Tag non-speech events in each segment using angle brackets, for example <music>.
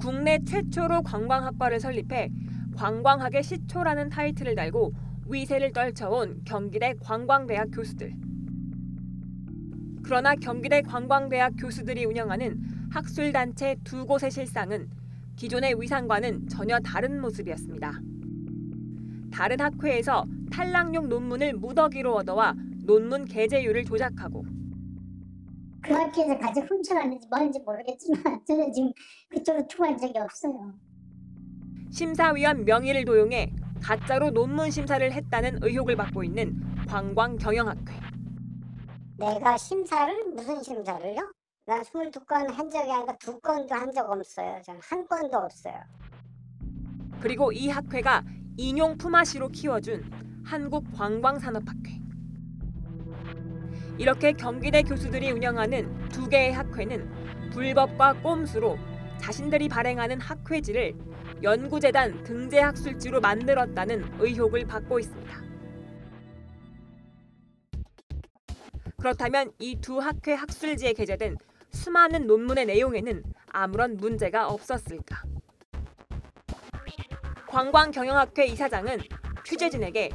국내 최초로 관광학과를 설립해 관광학의 시초라는 타이틀을 달고 위세를 떨쳐온 경기대 관광대학 교수들. 그러나 경기대 관광대학 교수들이 운영하는 학술단체 두 곳의 실상은 기존의 위상과는 전혀 다른 모습이었습니다. 다른 학회에서 탈락용 논문을 무더기로 얻어와 논문 게재율을 조작하고 그 학교에서 같이 훔쳐갔는지 뭔지 모르겠지만 <laughs> 저는 지금 그쪽으로 투구한 적이 없어요. 심사위원 명의를 도용해 가짜로 논문 심사를 했다는 의혹을 받고 있는 관광경영학회. 내가 심사를 무슨 심사를요? 난 22건 한 적이 아니라 두 건도 한 적 없어요. 저는 한 건도 없어요. 그리고 이 학회가 인용 품앗이로 키워준 한국관광산업학회. 이렇게 경기대 교수들이 운영하는 두 개의 학회는 불법과 꼼수로 자신들이 발행하는 학회지를 연구재단 등재학술지로 만들었다는 의혹을 받고 있습니다. 그렇다면 이 두 학회 학술지에 게재된 수많은 논문의 내용에는 아무런 문제가 없었을까? 관광경영학회 이사장은 취재진에게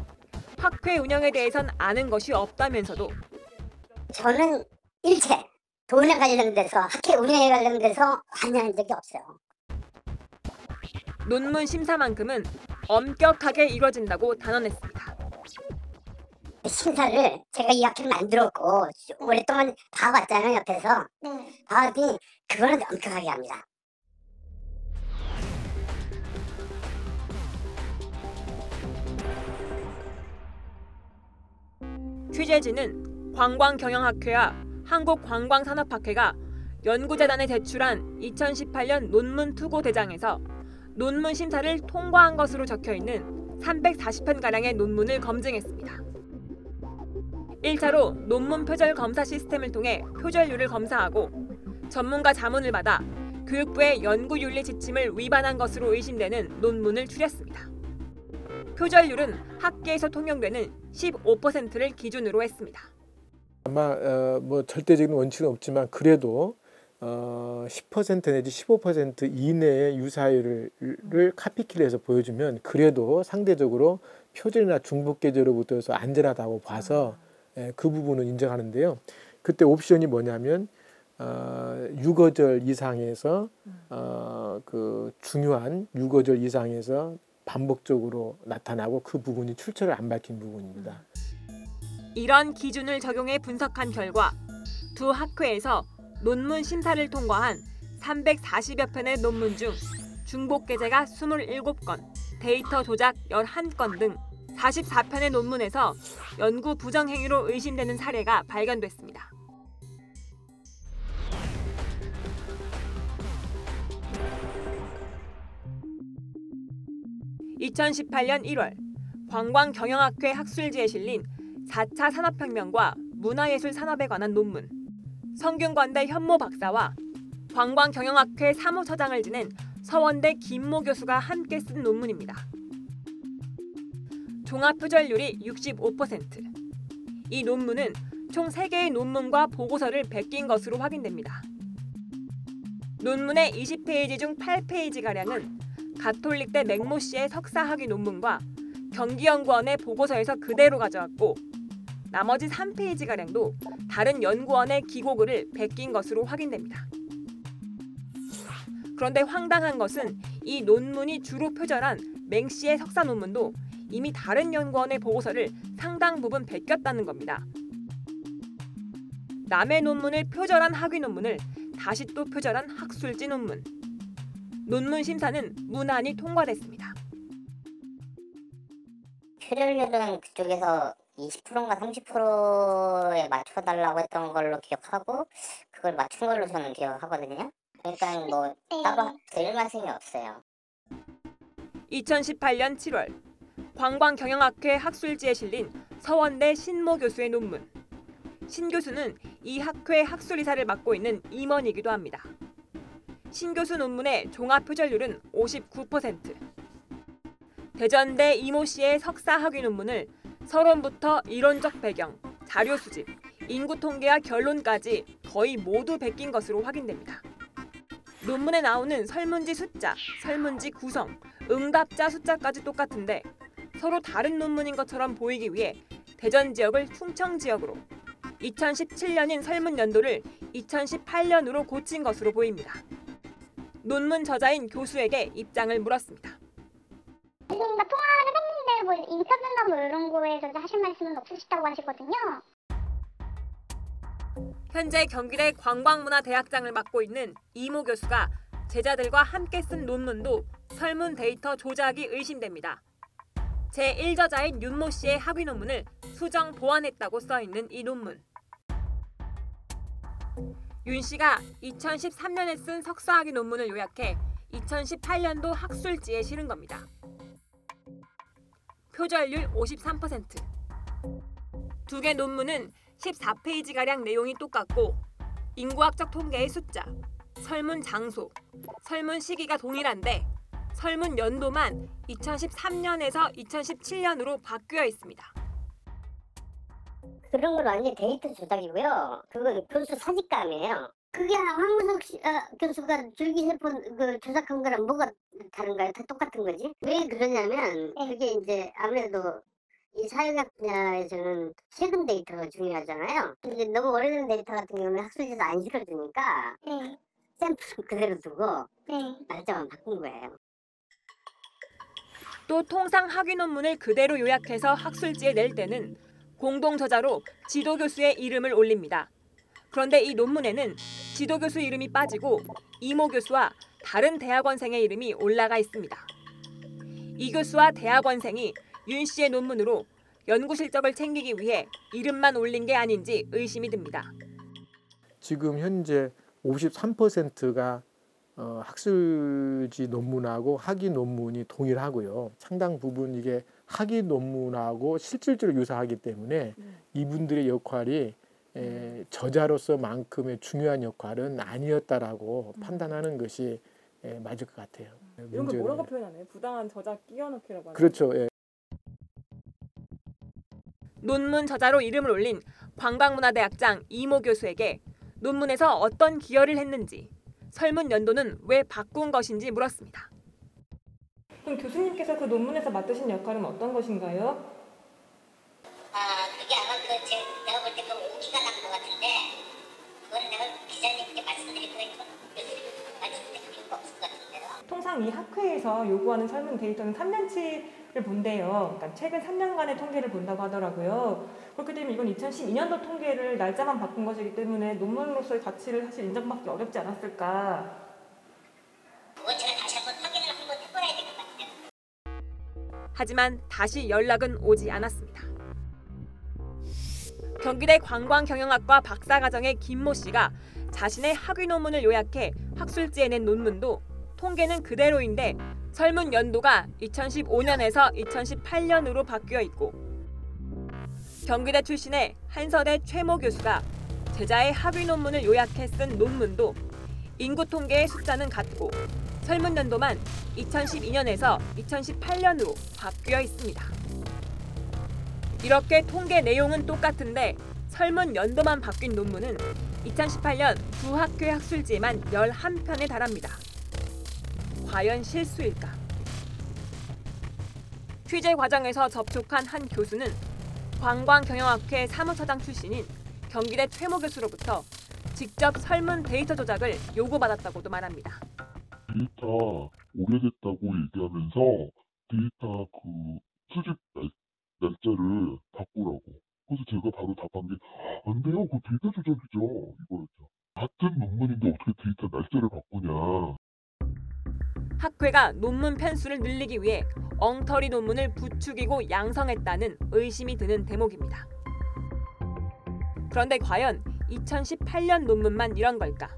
학회 운영에 대해선 아는 것이 없다면서도 저는 일체 돈에 관련돼서 학회 운영에 관련돼서 관여한 적이 없어요. 논문 심사만큼은 엄격하게 이뤄진다고 단언했습니다. 심사를 제가 이 학회를 만들었고 오랫동안 봐왔잖아요 옆에서 네. 봐왔더니 그거는 엄격하게 합니다. 취재진은 관광경영학회와 한국관광산업학회가 연구재단에 제출한 2018년 논문 투고 대장에서 논문 심사를 통과한 것으로 적혀 있는 340편가량의 논문을 검증했습니다. 1차로 논문 표절 검사 시스템을 통해 표절률을 검사하고 전문가 자문을 받아 교육부의 연구윤리 지침을 위반한 것으로 의심되는 논문을 추렸습니다. 표절률은 학계에서 통용되는 15%를 기준으로 했습니다. 아마 어, 뭐 절대적인 원칙은 없지만 그래도 어, 10% 내지 15% 이내의 유사율을 를 카피킬해서 보여주면 그래도 상대적으로 표절이나 중복 계제로부터서 안전하다고 봐서 예, 그 부분은 인정하는데요. 그때 옵션이 뭐냐면 어, 6어절 이상에서 어, 그 중요한 6어절 이상에서 반복적으로 나타나고 그 부분이 출처를 안 밝힌 부분입니다. 이런 기준을 적용해 분석한 결과 두 학회에서 논문 심사를 통과한 340여 편의 논문 중 중복 게재가 27건, 데이터 조작 11건 등 44편의 논문에서 연구 부정 행위로 의심되는 사례가 발견됐습니다. (2018년 1월) 관광경영학회 학술지에 실린 4차 산업혁명과 문화예술 산업에 관한 논문 성균관대 현모 박사와 관광경영학회 사무처장을 지낸 서원대 김모 교수가 함께 쓴 논문입니다. 종합표절률이 65%. 이 논문은 총 3개의 논문과 보고서를 베낀 것으로 확인됩니다. 논문의 20페이지 중 8페이지가량은 가톨릭대 맥모 씨의 석사학위 논문과 경기연구원의 보고서에서 그대로 가져왔고 나머지 3페이지가량도 다른 연구원의 기고글을 베낀 것으로 확인됩니다. 그런데 황당한 것은 이 논문이 주로 표절한 맹 씨의 석사 논문도 이미 다른 연구원의 보고서를 상당 부분 베꼈다는 겁니다. 남의 논문을 표절한 학위 논문을 다시 또 표절한 학술지 논문. 논문 심사는 무난히 통과됐습니다. 표절률은 그쪽에서 20%인가 30%에 맞춰달라고 했던 걸로 기억하고 그걸 맞춘 걸로 저는 기억하거든요. 그러니까 뭐 따로 드릴 말씀이 없어요. 2018년 7월 관광경영학회 학술지에 실린 서원대 신모 교수의 논문. 신 교수는 이 학회 학술이사를 맡고 있는 임원이기도 합니다. 신 교수 논문의 종합 표절률은 59%. 대전대 이모 씨의 석사 학위 논문을 서론부터 이론적 배경, 자료 수집, 인구 통계와 결론까지 거의 모두 베낀 것으로 확인됩니다. 논문에 나오는 설문지 숫자, 설문지 구성, 응답자 숫자까지 똑같은데 서로 다른 논문인 것처럼 보이기 위해 대전 지역을 충청 지역으로 2017년인 설문 연도를 2018년으로 고친 것으로 보입니다. 논문 저자인 교수에게 입장을 물었습니다. 통화를 했는데 뭐 인터뷰나 뭐 이런 거에 대해서 하실 말씀은 없으시다고 하시거든요. 현재 경기대 관광문화대학장을 맡고 있는 이모 교수가 제자들과 함께 쓴 논문도 설문 데이터 조작이 의심됩니다. 제1저자인 윤모 씨의 학위 논문을 수정 보완했다고 써 있는 이 논문. 윤 씨가 2013년에 쓴 석사학위 논문을 요약해 2018년도 학술지에 실은 겁니다. 표절률 53%. 두 개 논문은 14페이지가량 내용이 똑같고 인구학적 통계의 숫자, 설문 장소, 설문 시기가 동일한데 설문 연도만 2013년에서 2017년으로 바뀌어 있습니다. 그런 건 완전 데이터 조작이고요. 그건 교수 사직감이에요. 그게 황우석 씨, 아, 교수가 줄기세포 그 조작한 거랑 뭐가 다른가요? 다 똑같은 거지? 왜 그러냐면 네. 그게 이제 아무래도 이 사회학 분야에서는 최근 데이터가 중요하잖아요. 근데 너무 오래된 데이터 같은 경우는 학술지에서 안 실어주니까 네, 샘플 그대로 두고 네. 날짜만 바꾼 거예요. 또 통상 학위 논문을 그대로 요약해서 학술지에 낼 때는 공동 저자로 지도 교수의 이름을 올립니다. 그런데 이 논문에는 지도 교수 이름이 빠지고 이모 교수와 다른 대학원생의 이름이 올라가 있습니다. 이 교수와 대학원생이 윤 씨의 논문으로 연구 실적을 챙기기 위해 이름만 올린 게 아닌지 의심이 듭니다. 지금 현재 53%가 어, 학술지 논문하고 학위 논문이 동일하고요. 상당 부분 이게 학위 논문하고 실질적으로 유사하기 때문에 이분들의 역할이 에, 저자로서만큼의 중요한 역할은 아니었다라고 판단하는 것이 에, 맞을 것 같아요. 이런 걸. 뭐라고 표현하나요? 부당한 저작 끼워넣기라고 하나요? 그렇죠. 예. 논문 저자로 이름을 올린 관광문화대학장 이모 교수에게 논문에서 어떤 기여를 했는지 설문 연도는 왜 바꾼 것인지 물었습니다. 그럼 교수님께서 그 논문에서 맡으신 역할은 어떤 것인가요? 통상 이 학회에서 요구하는 설문 데이터는 3년치를 본대요. 그러니까 최근 3년간의 통계를 본다고 하더라고요. 그렇게 되면 이건 2012년도 통계를 날짜만 바꾼 것이기 때문에 논문으로서의 가치를 사실 인정받기 어렵지 않았을까. 그건 제가 다시 한번 확인을 한번 해봐야 될것 같아요. 하지만 다시 연락은 오지 않았습니다. 경기대 관광경영학과 박사과정의 김모 씨가 자신의 학위 논문을 요약해 학술지에 낸 논문도 통계는 그대로인데 설문 연도가 2015년에서 2018년으로 바뀌어 있고 경기대 출신의 한서대 최모 교수가 제자의 학위 논문을 요약해 쓴 논문도 인구 통계의 숫자는 같고 설문 연도만 2012년에서 2018년으로 바뀌어 있습니다. 이렇게 통계 내용은 똑같은데 설문 연도만 바뀐 논문은 2018년 두 학회 학술지에만 11편에 달합니다. 과연 실수일까? 취재 과정에서 접촉한 한 교수는 관광경영학회 사무처장 출신인 경기대 최모 교수로부터 직접 설문 데이터 조작을 요구받았다고도 말합니다. 데이터 오래됐다고 얘기하면서 데이터 그 수집 날, 날짜를 바꾸라고. 그래서 제가 바로 답한 게 안 돼요. 그 데이터 조작이죠. 이거였죠. 같은 논문인데 어떻게 데이터 날짜를 바꾸냐. 학회가 논문 편수를 늘리기 위해 엉터리 논문을 부추기고 양성했다는 의심이 드는 대목입니다. 그런데 과연 2018년 논문만 이런 걸까?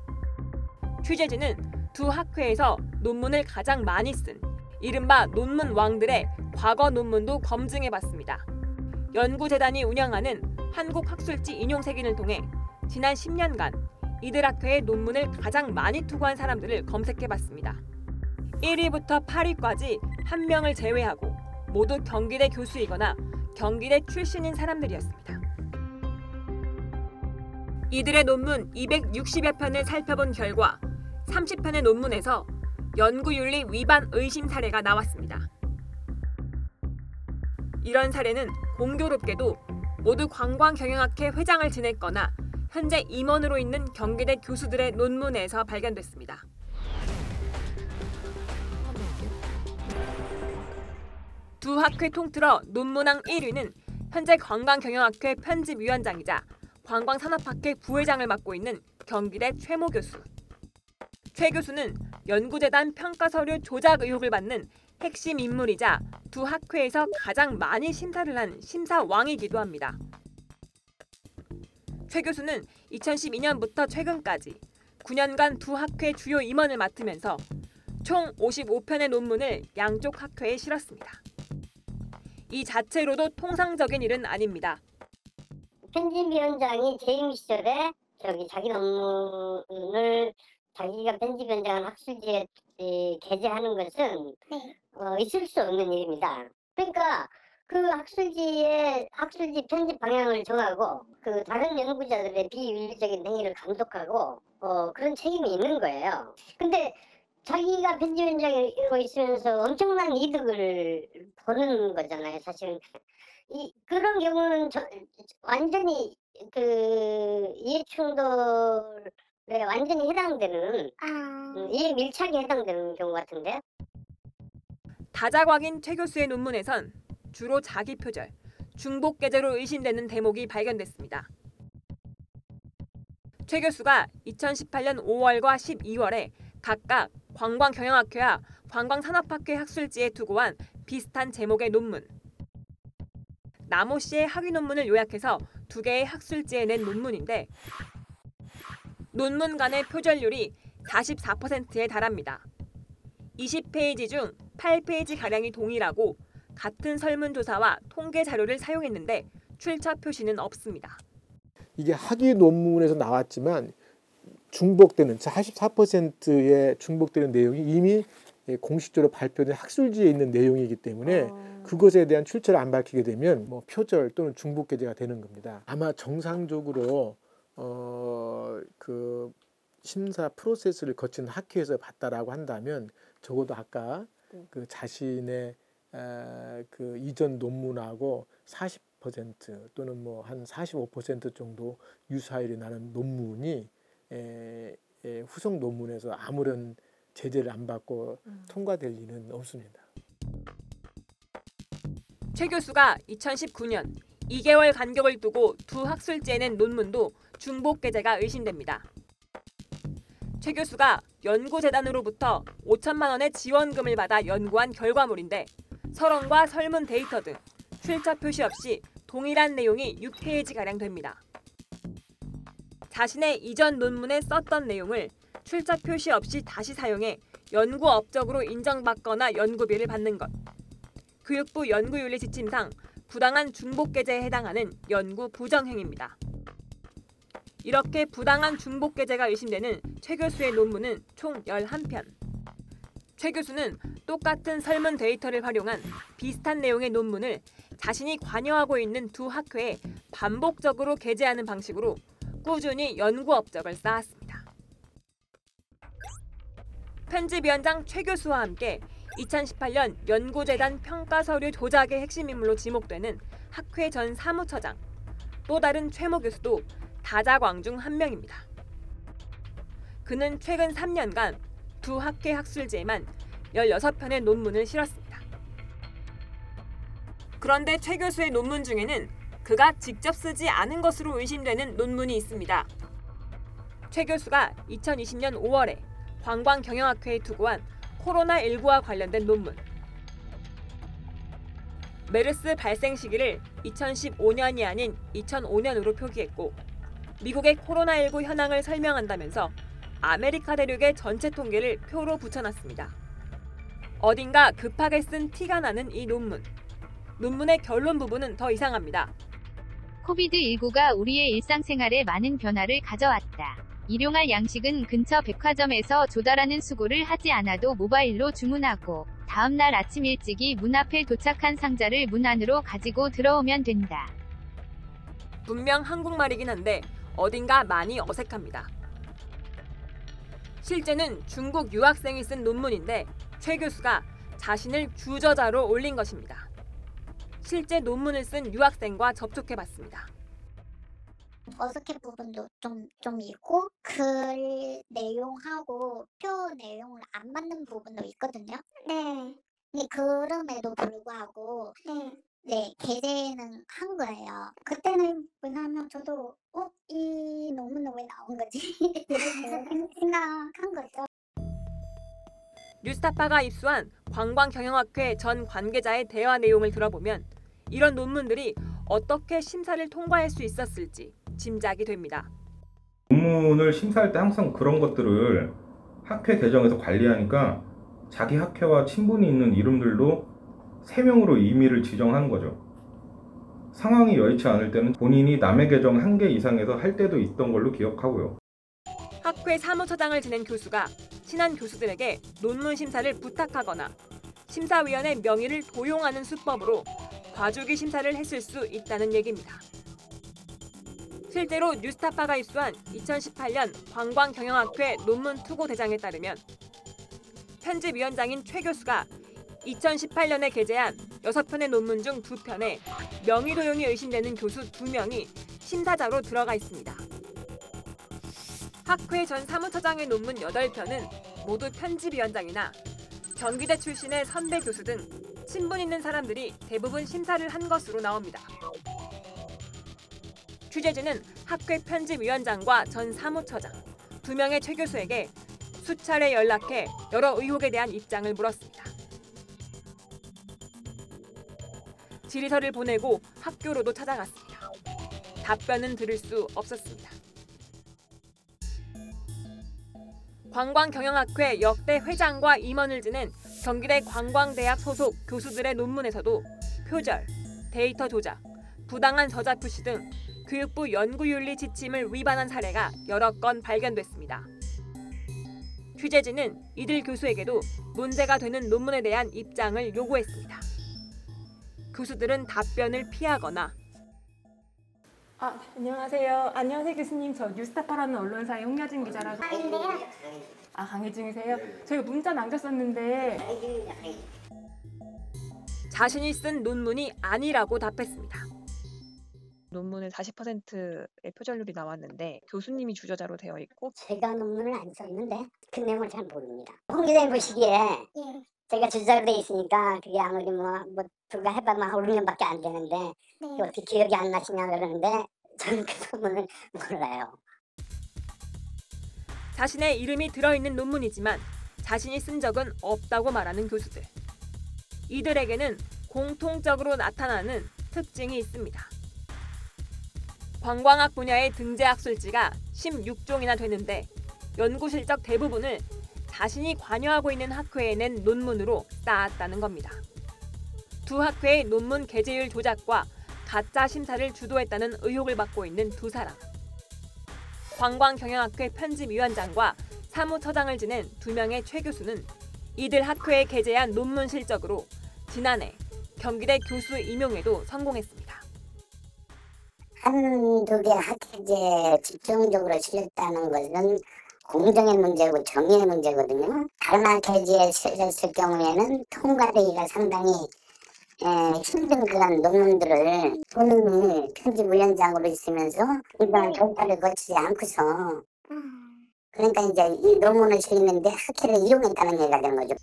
취재진은 두 학회에서 논문을 가장 많이 쓴 이른바 논문 왕들의 과거 논문도 검증해 봤습니다. 연구재단이 운영하는 한국학술지 인용색인을 통해 지난 10년간 이들 학회의 논문을 가장 많이 투고한 사람들을 검색해 봤습니다. 1위부터 8위까지 한 명을 제외하고 모두 경기대 교수이거나 경기대 출신인 사람들이었습니다. 이들의 논문 260여 편을 살펴본 결과 30편의 논문에서 연구윤리 위반 의심 사례가 나왔습니다. 이런 사례는 공교롭게도 모두 관광경영학회 회장을 지냈거나 현재 임원으로 있는 경기대 교수들의 논문에서 발견됐습니다. 두 학회 통틀어 논문왕 1위는 현재 관광경영학회 편집위원장이자 관광산업학회 부회장을 맡고 있는 경기대 최모 교수. 최 교수는 연구재단 평가서류 조작 의혹을 받는 핵심 인물이자 두 학회에서 가장 많이 심사를 한 심사왕이기도 합니다. 최 교수는 2012년부터 최근까지 9년간 두 학회 주요 임원을 맡으면서 총 55편의 논문을 양쪽 학회에 실었습니다. 이 자체로도 통상적인 일은 아닙니다. 편집위원장이 재임 시절에 저기 자기 논문을 자기가 편집위원장한 학술지에 이, 게재하는 것은 네. 어, 있을 수 없는 일입니다. 그러니까 그 학술지의 학술지 편집 방향을 정하고 그 다른 연구자들의 비윤리적인 행위를 감독하고 어, 그런 책임이 있는 거예요. 근데 자기가 편집위원장이고 있으면서 엄청난 이득을 보는 거잖아요. 사실은 이 그런 경우는 저, 완전히 그 이해충돌에 완전히 해당되는 아, 음, 이해 밀착에 해당되는 경우 같은데 다자광인 최 교수의 논문에선 주로 자기 표절, 중복 게재로 의심되는 대목이 발견됐습니다. 최 교수가 2018년 5월과 12월에 각각 관광경영학회와 관광산업학회 학술지에 투고한 비슷한 제목의 논문. 나모 씨의 학위 논문을 요약해서 두 개의 학술지에 낸 논문인데 논문 간의 표절률이 44%에 달합니다. 20페이지 중 8페이지 가량이 동일하고 같은 설문조사와 통계 자료를 사용했는데 출처 표시는 없습니다. 이게 학위 논문에서 나왔지만 중복되는 44%의 중복되는 내용이 이미 공식적으로 발표된 학술지에 있는 내용이기 때문에 그것에 대한 출처를 안 밝히게 되면 뭐 표절 또는 중복 게재가 되는 겁니다. 아마 정상적으로 어, 그 심사 프로세스를 거친 학회에서 봤다라고 한다면 적어도 아까 그 자신의 에, 그 이전 논문하고 40% 또는 뭐 한 45% 정도 유사율이 나는 논문이 에, 에, 후속 논문에서 아무런 제재를 안 받고 통과될 리는 없습니다. 최 교수가 2019년 2개월 간격을 두고 두 학술지에 낸 논문도 중복 게재가 의심됩니다. 최 교수가 연구재단으로부터 5천만 원의 지원금을 받아 연구한 결과물인데 서론과 설문 데이터 등 출처 표시 없이 동일한 내용이 6페이지 가량 됩니다. 자신의 이전 논문에 썼던 내용을 출처 표시 없이 다시 사용해 연구 업적으로 인정받거나 연구비를 받는 것. 교육부 연구윤리 지침상 부당한 중복 게재에 해당하는 연구 부정 행위입니다. 이렇게 부당한 중복 게재가 의심되는 최 교수의 논문은 총 11편. 최 교수는 똑같은 설문 데이터를 활용한 비슷한 내용의 논문을 자신이 관여하고 있는 두 학회에 반복적으로 게재하는 방식으로 꾸준히 연구 업적을 쌓았습니다. 편집위원장 최 교수와 함께 2018년 연구재단 평가 서류 조작의 핵심 인물로 지목되는 학회 전 사무처장 또 다른 최모 교수도 다자광 중 한 명입니다. 그는 최근 3년간 두 학회 학술지에만 16편의 논문을 실었습니다. 그런데 최 교수의 논문 중에는 그가 직접 쓰지 않은 것으로 의심되는 논문이 있습니다. 최 교수가 2020년 5월에 관광경영학회에 투고한 코로나19와 관련된 논문. 메르스 발생 시기를 2015년이 아닌 2005년으로 표기했고 미국의 코로나19 현황을 설명한다면서 아메리카 대륙의 전체 통계를 표로 붙여놨습니다. 어딘가 급하게 쓴 티가 나는 이 논문. 논문의 결론 부분은 더 이상합니다. COVID19가 우리의 일상생활에 많은 변화를 가져왔다. 일용할 양식은 근처 백화점에서 조달하는 수고를 하지 않아도 모바일로 주문하고 다음날 아침 일찍이 문 앞에 도착한 상자를 문 안으로 가지고 들어오면 된다. 분명 한국말이긴 한데 어딘가 많이 어색합니다. 실제는 중국 유학생이 쓴 논문인데 최 교수가 자신을 주저자로 올린 것입니다. 실제 논문을 쓴 유학생과 접촉해 봤습니다. 어색한 부분도 좀, 좀 있고 글 내용하고 표 내용을 안 맞는 부분도 있거든요. 네. 근데 그럼에도 불구하고 네. 네, 게재는 한 거예요. 그때는 왜냐하면 저도 어? 이 논문은 왜 나온 거지? 이렇게 <laughs> 생각한 거죠. 뉴스타파가 입수한 관광경영학회 전 관계자의 대화 내용을 들어보면 이런 논문들이 어떻게 심사를 통과할 수 있었을지 짐작이 됩니다. 논문을 심사할 때 항상 그런 것들을 학회 계정에서 관리하니까 자기 학회와 친분이 있는 이름들도 세 명으로 임의를 지정하는 거죠. 상황이 여의치 않을 때는 본인이 남의 계정 한 개 이상에서 할 때도 있던 걸로 기억하고요. 학회 사무처장을 지낸 교수가 친한 교수들에게 논문 심사를 부탁하거나 심사위원의 명의를 도용하는 수법으로 과주기 심사를 했을 수 있다는 얘기입니다. 실제로 뉴스타파가 입수한 2018년 관광경영학회 논문 투고 대장에 따르면 편집위원장인 최 교수가 2018년에 게재한 6편의 논문 중 2편에 명의 도용이 의심되는 교수 2명이 심사자로 들어가 있습니다. 학회 전 사무처장의 논문 8편은 모두 편집위원장이나 경기대 출신의 선배 교수 등 친분 있는 사람들이 대부분 심사를 한 것으로 나옵니다. 취재진은 학회 편집위원장과 전 사무처장 두 명의 최 교수에게 수차례 연락해 여러 의혹에 대한 입장을 물었습니다. 질의서를 보내고 학교로도 찾아갔습니다. 답변은 들을 수 없었습니다. 관광경영학회 역대 회장과 임원을 지낸 경기대 관광대학 소속 교수들의 논문에서도 표절, 데이터 조작, 부당한 저자 표시 등 교육부 연구윤리 지침을 위반한 사례가 여러 건 발견됐습니다. 취재진은 이들 교수에게도 문제가 되는 논문에 대한 입장을 요구했습니다. 교수들은 답변을 피하거나 아, 안녕하세요. 안녕하세요 교수님. 저 뉴스타파라는 언론사의 홍여진 기자라고. 아, 강의 중이세요? 저희가 문자 남겼었는데 자신이 쓴 논문이 아니라고 답했습니다. 논문은 40%의 표절률이 나왔는데 교수님이 주저자로 되어 있고 제가 논문을 안 썼는데 그 내용을 잘 모릅니다. 홍 기자님 보시기에 예. 제가 주자로 돼 있으니까 그게 아무리 뭐, 뭐 불과 해봐야 한 5, 6년밖에 안 되는데 네. 어떻게 기억이 안 나시냐 그러는데 저는 그 논문을 몰라요. 자신의 이름이 들어있는 논문이지만 자신이 쓴 적은 없다고 말하는 교수들. 이들에게는 공통적으로 나타나는 특징이 있습니다. 관광학 분야의 등재 학술지가 16종이나 되는데 연구 실적 대부분을 자신이 관여하고 있는 학회에 낸 논문으로 쌓았다는 겁니다. 두 학회의 논문 게재율 조작과 가짜 심사를 주도했다는 의혹을 받고 있는 두 사람. 관광경영학회 편집위원장과 사무처장을 지낸 두 명의 최 교수는 이들 학회에 게재한 논문 실적으로 지난해 경기대 교수 임용에도 성공했습니다. 한두 개 학회제에 집중적으로 실렸다는 것은 공정의 문제고 정의의 문제거든요. 다른 학회지에 실렸을 경우에는 통과되기가 상당히 에, 힘든 그런 논문들을 본인이 편집위원장으로 있으면서 일반 절차를 거치지 않고서 그러니까 이제 이 논문을 실리는데 학회를 이용했다는 얘기가 되는 거죠.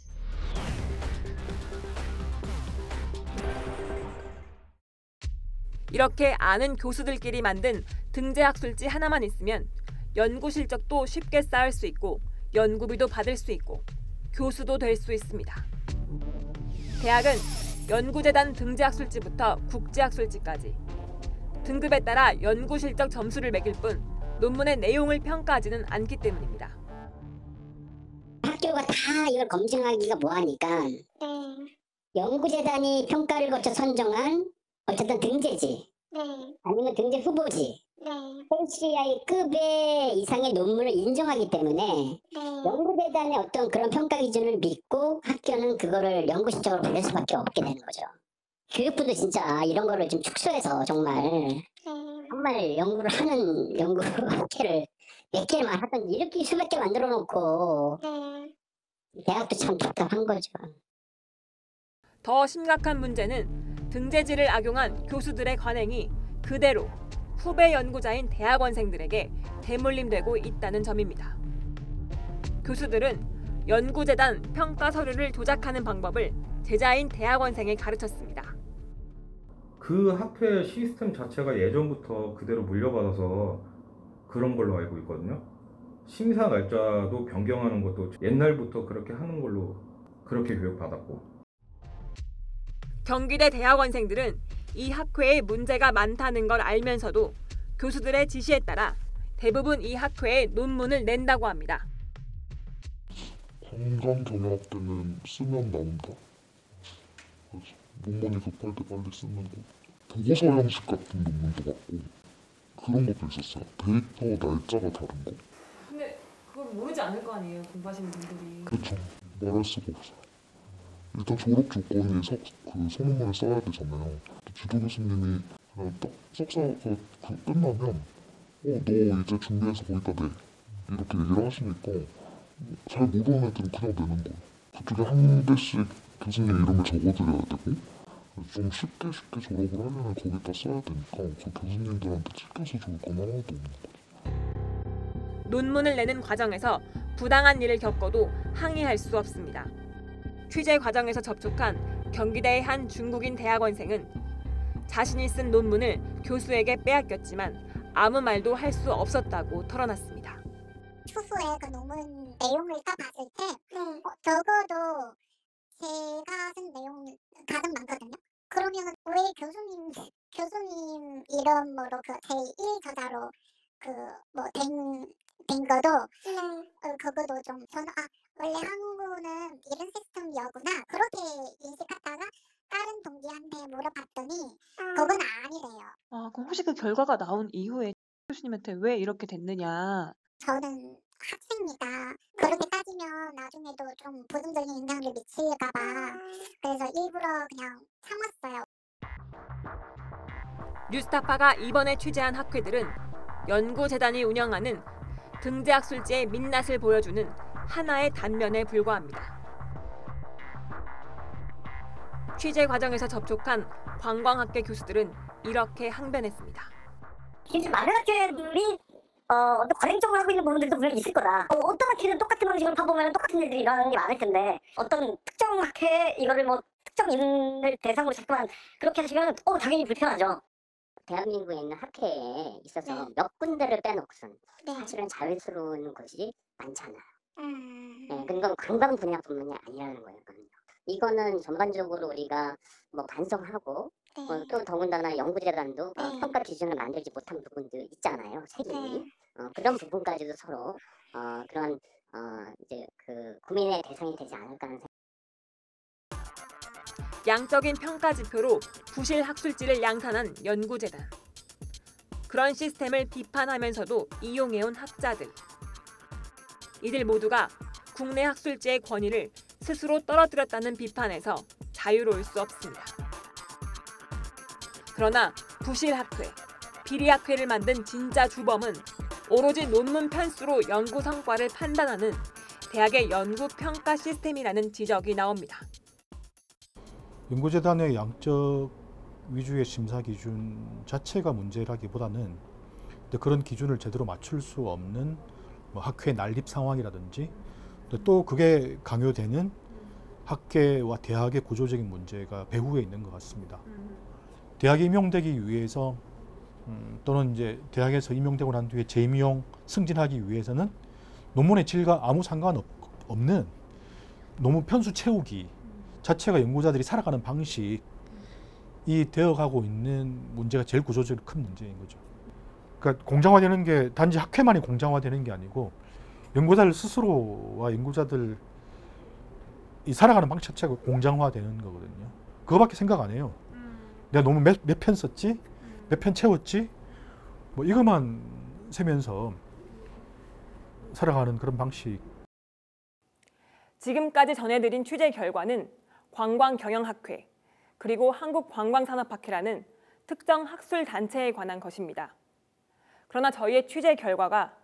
이렇게 아는 교수들끼리 만든 등재 학술지 하나만 있으면 연구 실적도 쉽게 쌓을 수 있고 연구비도 받을 수 있고 교수도 될 수 있습니다. 대학은 연구재단 등재 학술지부터 국제 학술지까지 등급에 따라 연구 실적 점수를 매길 뿐 논문의 내용을 평가하지는 않기 때문입니다. 학교가 다 이걸 검증하기가 뭐하니까 네. 연구재단이 평가를 거쳐 선정한 어쨌든 등재지 네. 아니면 등재 후보지 네. HCI급의 이상의 논문을 인정하기 때문에 네. 연구재단의 어떤 그런 평가 기준을 믿고 학교는 그거를 연구실적으로 받을 수밖에 없게 되는 거죠. 교육부도 진짜 이런 거를 좀 축소해서 정말 네. 정말 연구를 하는 연구 학회를 몇 개만 하던 이렇게 수백 개 만들어 놓고 네. 대학도 참 답답한 거죠. 더 심각한 문제는 등재지를 악용한 교수들의 관행이 그대로 후배 연구자인 대학원생들에게 대물림되고 있다는 점입니다. 교수들은 연구재단 평가 서류를 조작하는 방법을 제자인 대학원생에 가르쳤습니다. 그 학회 시스템 자체가 예전부터 그대로 물려받아서 그런 걸로 알고 있거든요. 심사 날짜도 변경하는 것도 옛날부터 그렇게 하는 걸로 그렇게 교육받았고. 경기대 대학원생들은 이 학회에 문제가 많다는 걸 알면서도 교수들의 지시에 따라 대부분 이 학회에 논문을 낸다고 합니다. 관광 경영학 때는 쓰면 나온다. 그래서 논문이 급할 때 빨리 쓰는 거. 보고서 형식 같은 논문도 맞고 그런 것도 있었어요. 데이터 날짜가 다른 거. 근데 그걸 모르지 않을 거 아니에요 공부하시는 분들이. 그렇죠. 말할 수가 없어요. 일단 졸업 조건이 석, 그 소논문을 써야 되잖아요. 지도 교수님이 그냥 딱 석사가 그 끝나면 어, 너 이제 준비해서 거기다 내. 이렇게 얘기를 하시니까 잘 모르는 애들은 그냥 내는 거예요. 그쪽에 한 개씩 교수님 이름을 적어드려야 되고 좀 쉽게 쉽게 졸업을 하려면 거기다 써야 되니까 그 교수님들한테 찍혀서 좋을 건 하나도 없는 거예요. 논문을 내는 과정에서 부당한 일을 겪어도 항의할 수 없습니다. 취재 과정에서 접촉한 경기대의 한 중국인 대학원생은 자신이 쓴 논문을 교수에게 빼앗겼지만 아무 말도 할 수 없었다고 털어놨습니다. 추후에 그 논문 내용을 딱 봤을 때 어, 적어도 제가 쓴 내용 가장 많거든요. 그러면 왜 교수님 교수님 이름으로 그 제1 저자로 그 뭐 된 된 거도 어, 그거도 좀 저는 아 원래 한국은 이런 시스템이었구나 그렇게 인식하다가 다른 동기한테 물어봤더니 그건 아니래요. 아, 그럼 혹시 그 결과가 나온 이후에 교수님한테 왜 이렇게 됐느냐? 저는 학생이다. 그렇게 따지면 나중에도 좀 부정적인 영향을 미칠까봐 그래서 일부러 그냥 참았어요. 뉴스타파가 이번에 취재한 학회들은 연구재단이 운영하는 등재학술지의 민낯을 보여주는 하나의 단면에 불과합니다. 취재 과정에서 접촉한 관광학계 교수들은 이렇게 항변했습니다. 진짜 많은 학교들이 어, 관행적으로 하고 있는 부분들도 분명히 있을 거다. 어, 어떤 학회는 똑같은 방식으로 파보면 똑같은 일들이 일어나는 게 많을 텐데 어떤 특정 학회 이거를 뭐 특정 인을 대상으로 자꾸만 그렇게 하시면 어 당연히 불편하죠. 대한민국에 있는 학회에 있어서 네. 몇 군데를 빼놓고선 네. 사실은 자유스러운 곳이 많잖아요. 음, 네, 그건 관광 분야뿐만이 아니라는 거였거든요. 이거는 전반적으로 우리가 뭐 반성하고 네. 어, 또 더군다나 연구재단도 어, 네. 평가 기준을 만들지 못한 부분도 있잖아요. 책임이. 네. 어, 그런 부분까지도 서로 어, 그런 어, 이제 그 고민의 대상이 되지 않을까 하는 생각. 양적인 평가 지표로 부실 학술지를 양산한 연구재단. 그런 시스템을 비판하면서도 이용해온 학자들. 이들 모두가 국내 학술지의 권위를 스스로 떨어뜨렸다는 비판에서 자유로울 수 없습니다. 그러나 부실 학회, 비리 학회를 만든 진짜 주범은 오로지 논문 편수로 연구 성과를 판단하는 대학의 연구 평가 시스템이라는 지적이 나옵니다. 연구재단의 양적 위주의 심사 기준 자체가 문제라기보다는 또 그런 기준을 제대로 맞출 수 없는 뭐 학회 난립 상황이라든지 또- 또 그게 강요되는 학계와 대학의 구조적인 문제가 배후에 있는 것 같습니다. 대학에 임용되기 위해서 음, 또는 이제 대학에서 임용되고 난 뒤에 재임용 승진하기 위해서는 논문의 질과 아무 상관없는 논문 편수 채우기 자체가 연구자들이 살아가는 방식이 되어가고 있는 문제가 제일 구조적으로 큰 문제인 거죠. 그러니까 공장화되는 게 단지 학회만이 공장화되는 게 아니고 연구자들 스스로와 연구자들 이 살아가는 방식 자체가 공장화되는 거거든요. 그거밖에 생각 안 해요. 내가 너무 몇 편 썼지, 몇 편 채웠지, 뭐 이것만 세면서 살아가는 그런 방식. 지금까지 전해드린 취재 결과는 관광경영학회 그리고 한국관광산업학회라는 특정 학술 단체에 관한 것입니다. 그러나 저희의 취재 결과가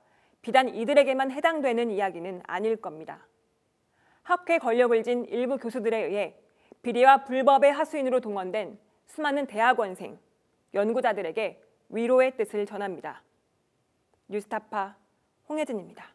비단 이들에게만 해당되는 이야기는 아닐 겁니다. 학회 권력을 진 일부 교수들에 의해 비리와 불법의 하수인으로 동원된 수많은 대학원생, 연구자들에게 위로의 뜻을 전합니다. 뉴스타파 홍혜진입니다.